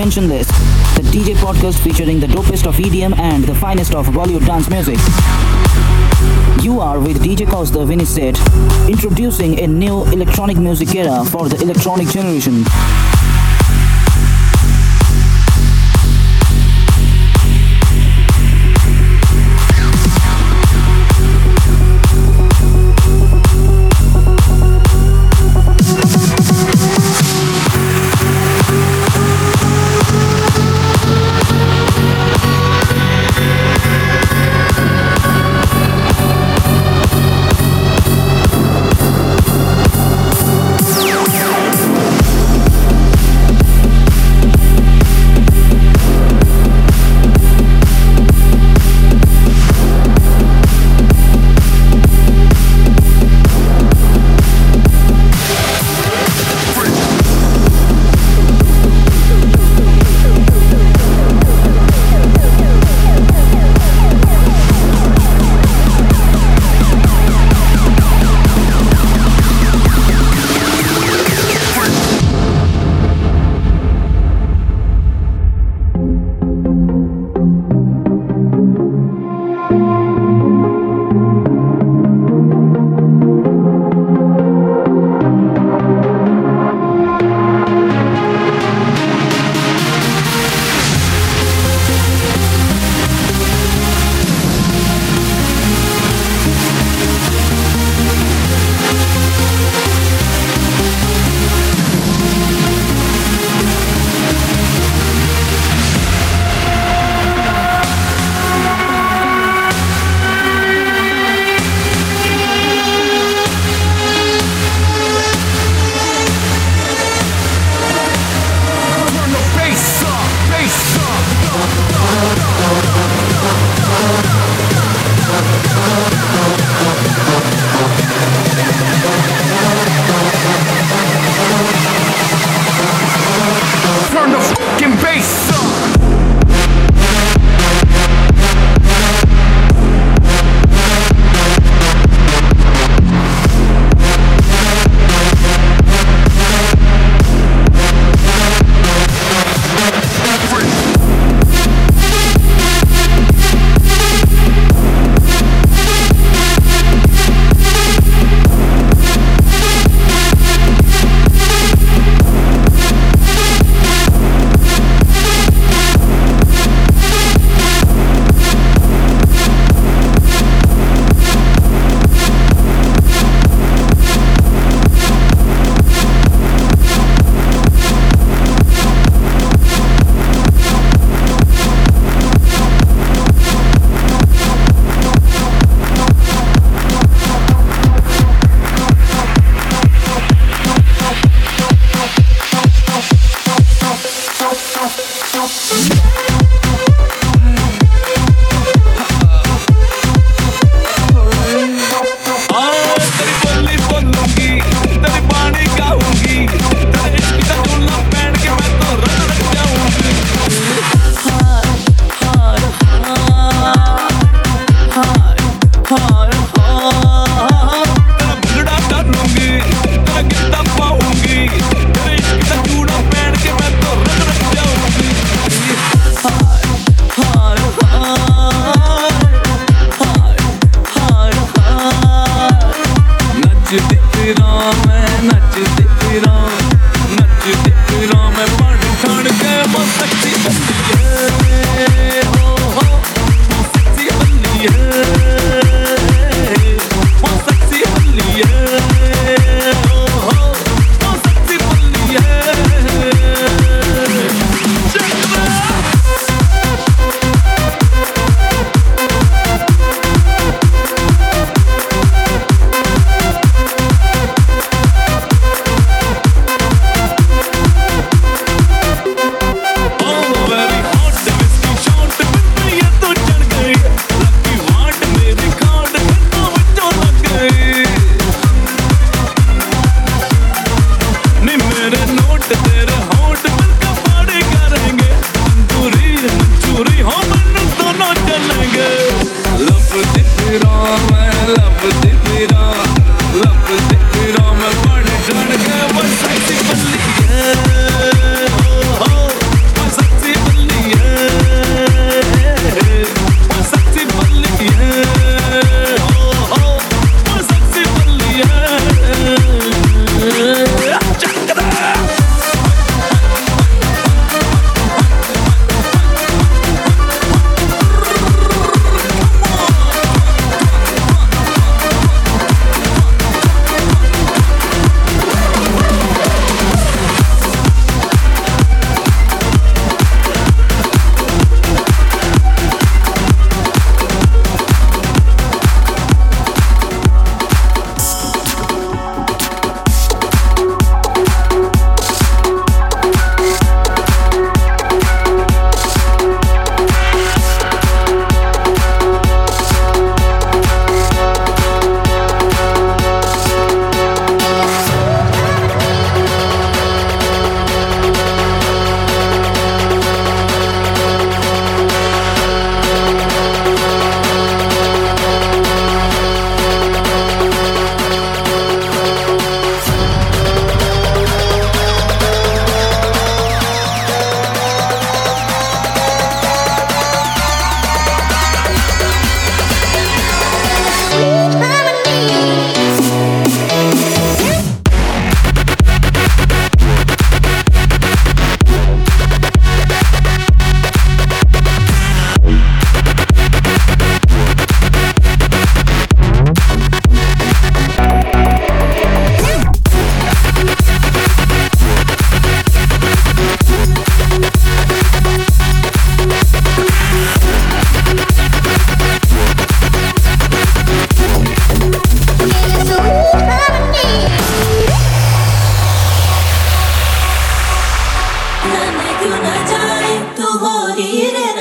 To Dimensionless, the DJ podcast featuring the dopest of EDM and the finest of Bollywood dance music. You are with DJ Vinny set, introducing a new electronic music era for the electronic generation.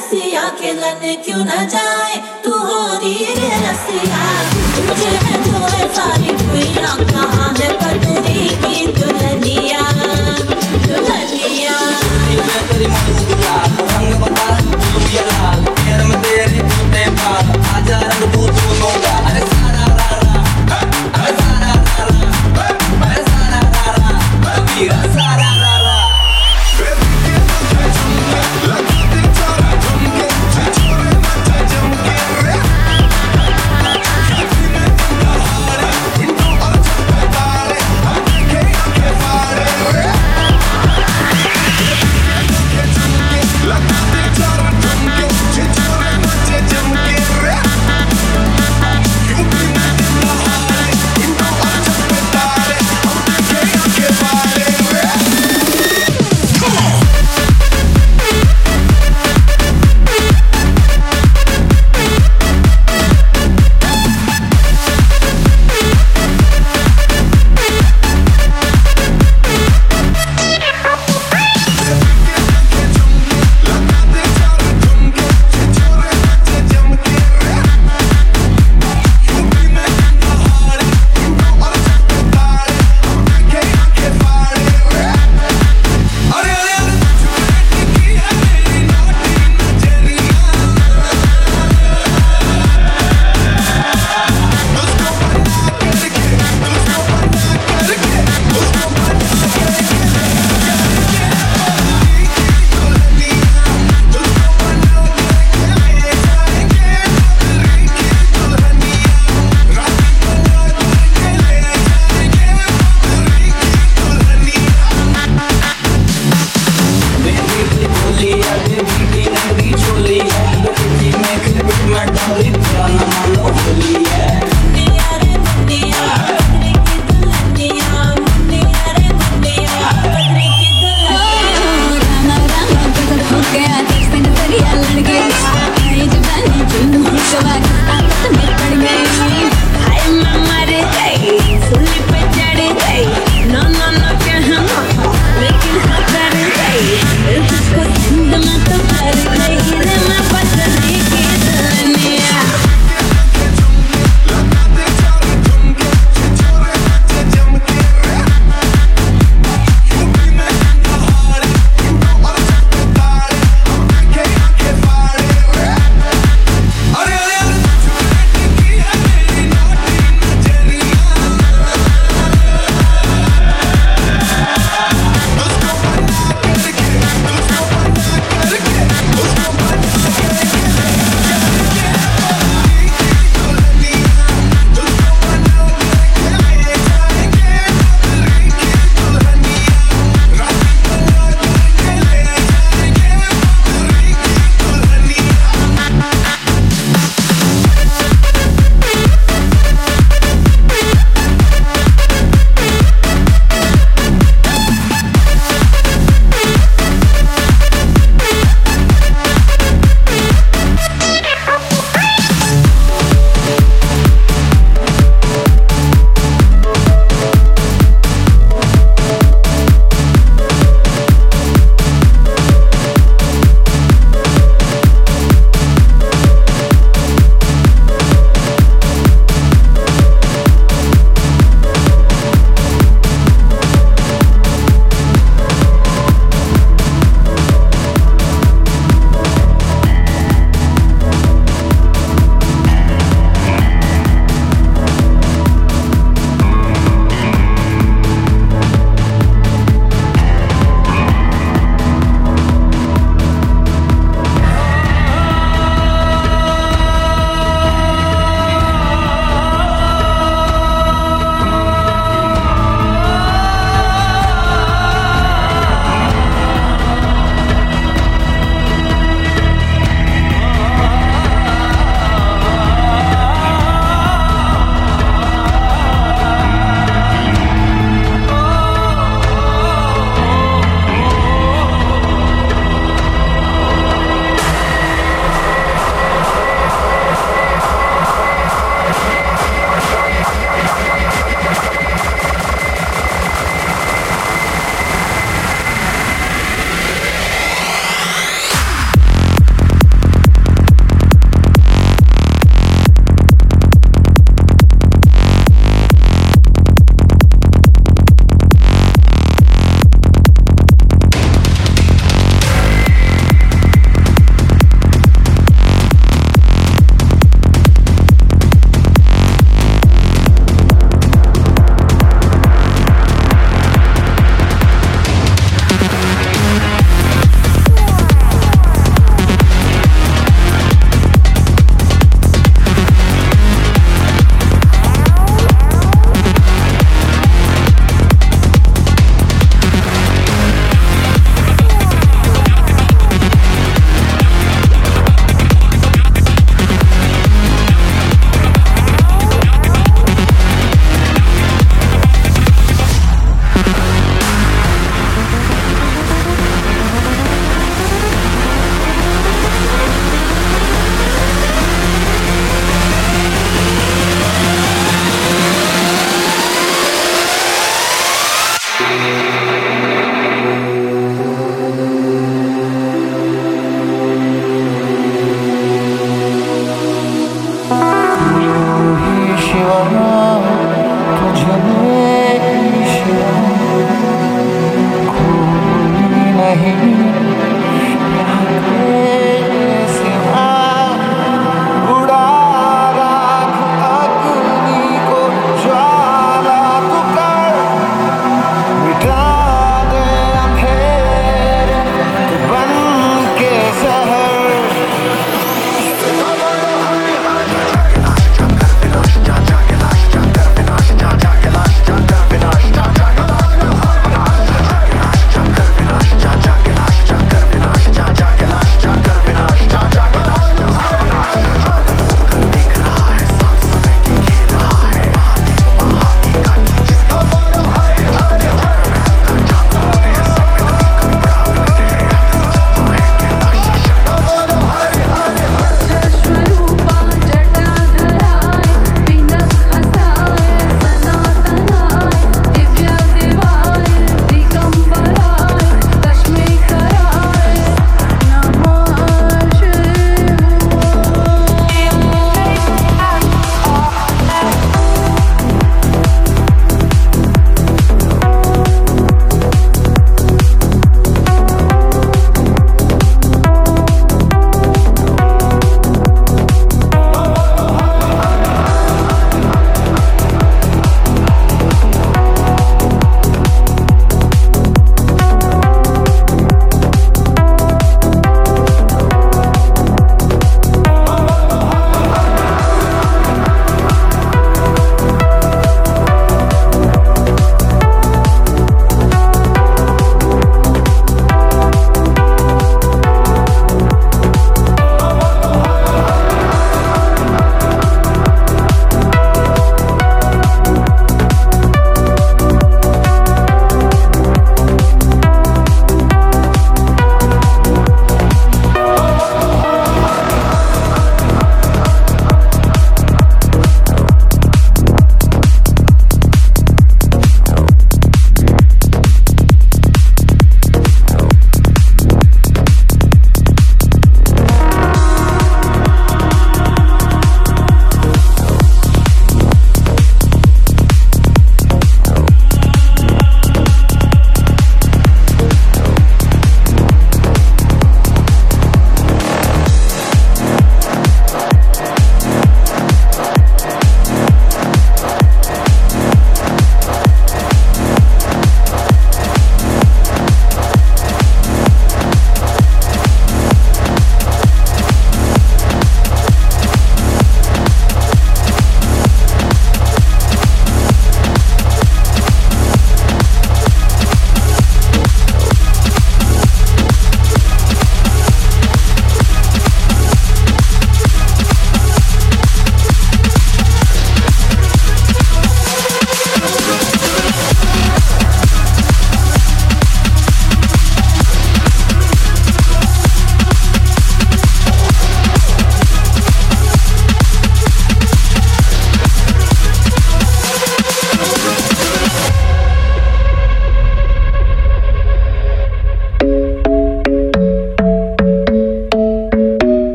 बन क्यों न जाए तू हो री रे रसिया मुझे है जो है सारी दुनिया कहाँ है पतरी की Dulhania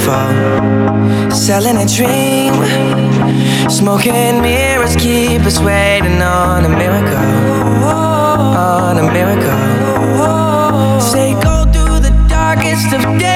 UFO. Selling a dream, smoking mirrors keep us waiting on a miracle, on a miracle. Say go through the darkest of days.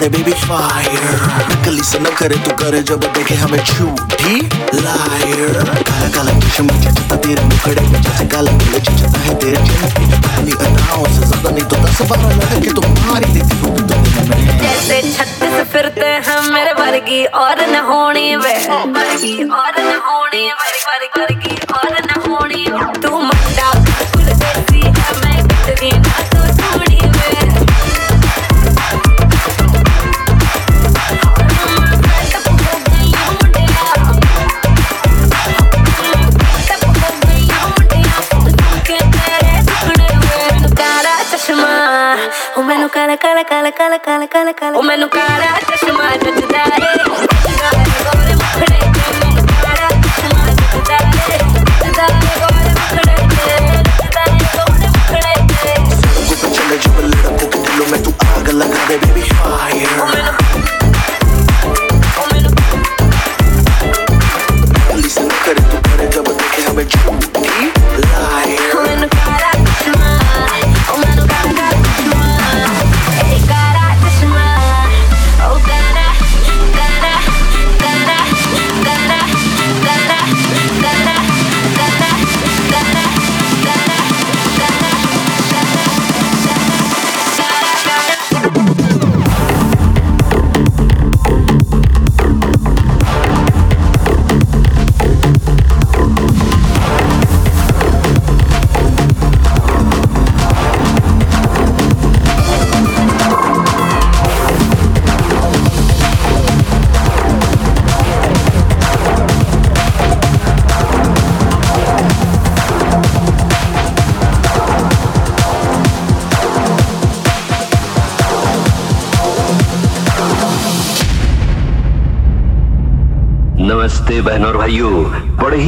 दे बेबी फायर नकली से न करे तू करे जब देखे हमें झूठी लायर काला काला चश्म जचता तेरे मुखड़े में जैसे काला मिले जचता है तेरे चेहरे पे पहली अदाओं से ज़्यादा नहीं तो दस बारह लड़के तो मार देती हूँ जैसे छत्तीस फिरते हैं मेरे वर्गी और न होनी वे। हाँ। वर्गी और न होनी वर्गी और न होनी cala, cala, cala, cala, cala. O mano cara tá chamando de dar.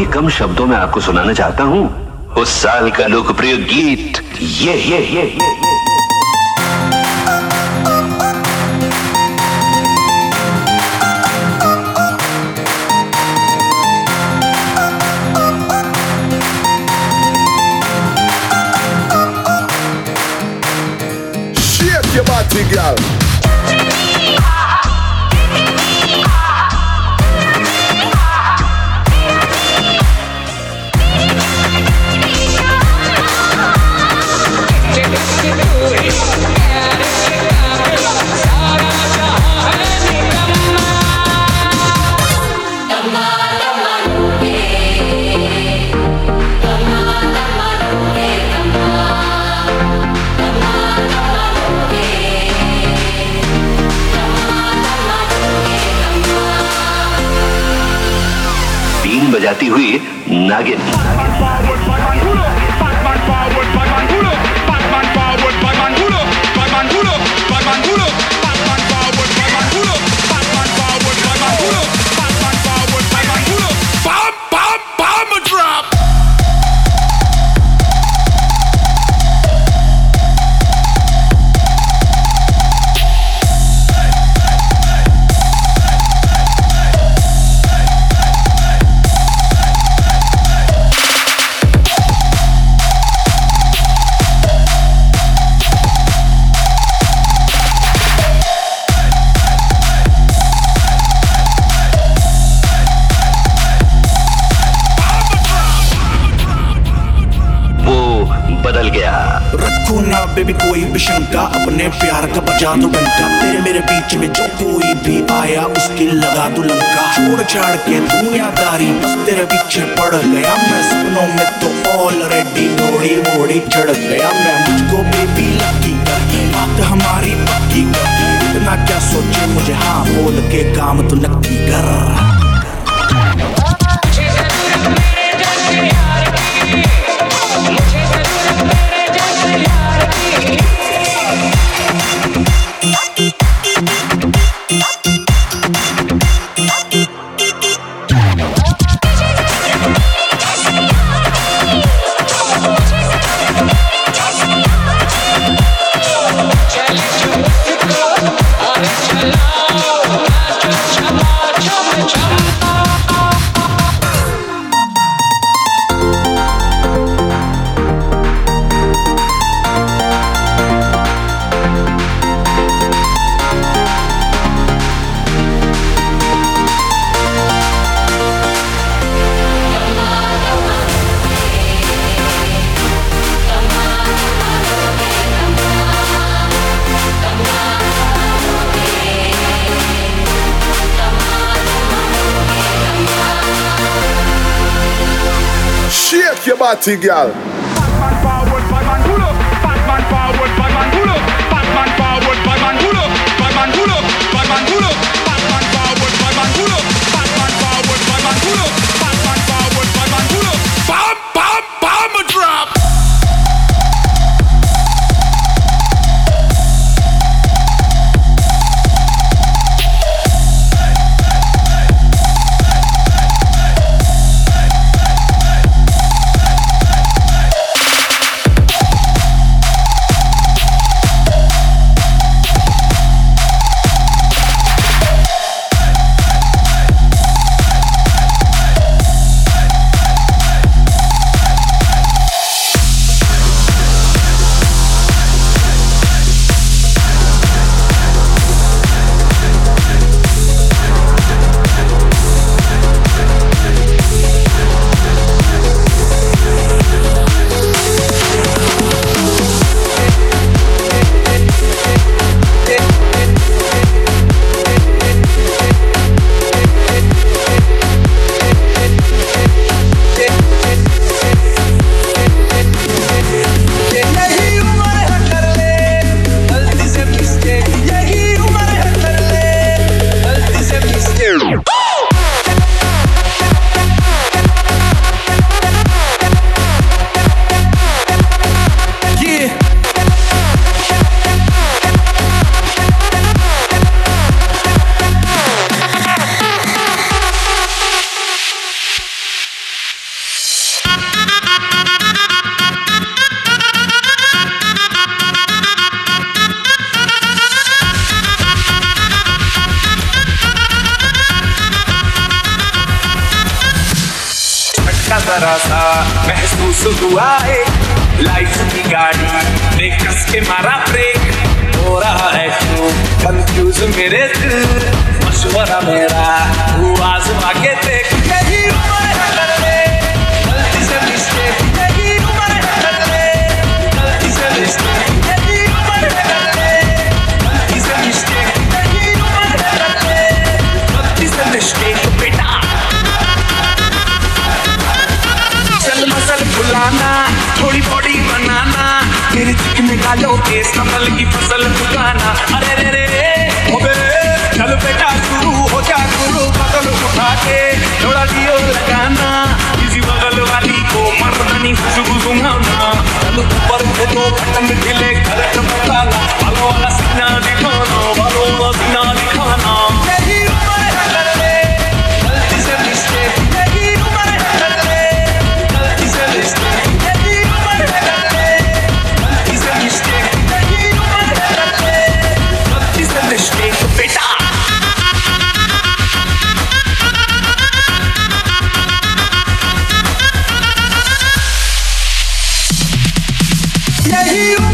ही कम शब्दों में आपको सुनाना चाहता हूँ उस साल का लोकप्रिय गीत ये ये ये ये, ये। Shake your body, girl. you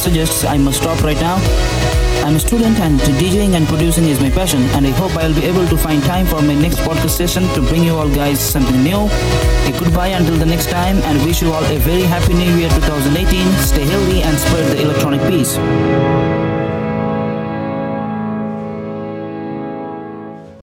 suggests, I must stop right now. I'm a student and DJing and producing is my passion and I hope I'll be able to find time for my next podcast session to bring you all guys something new. A goodbye until the next time and wish you all a very happy new year 2018. Stay healthy and spread the electronic peace.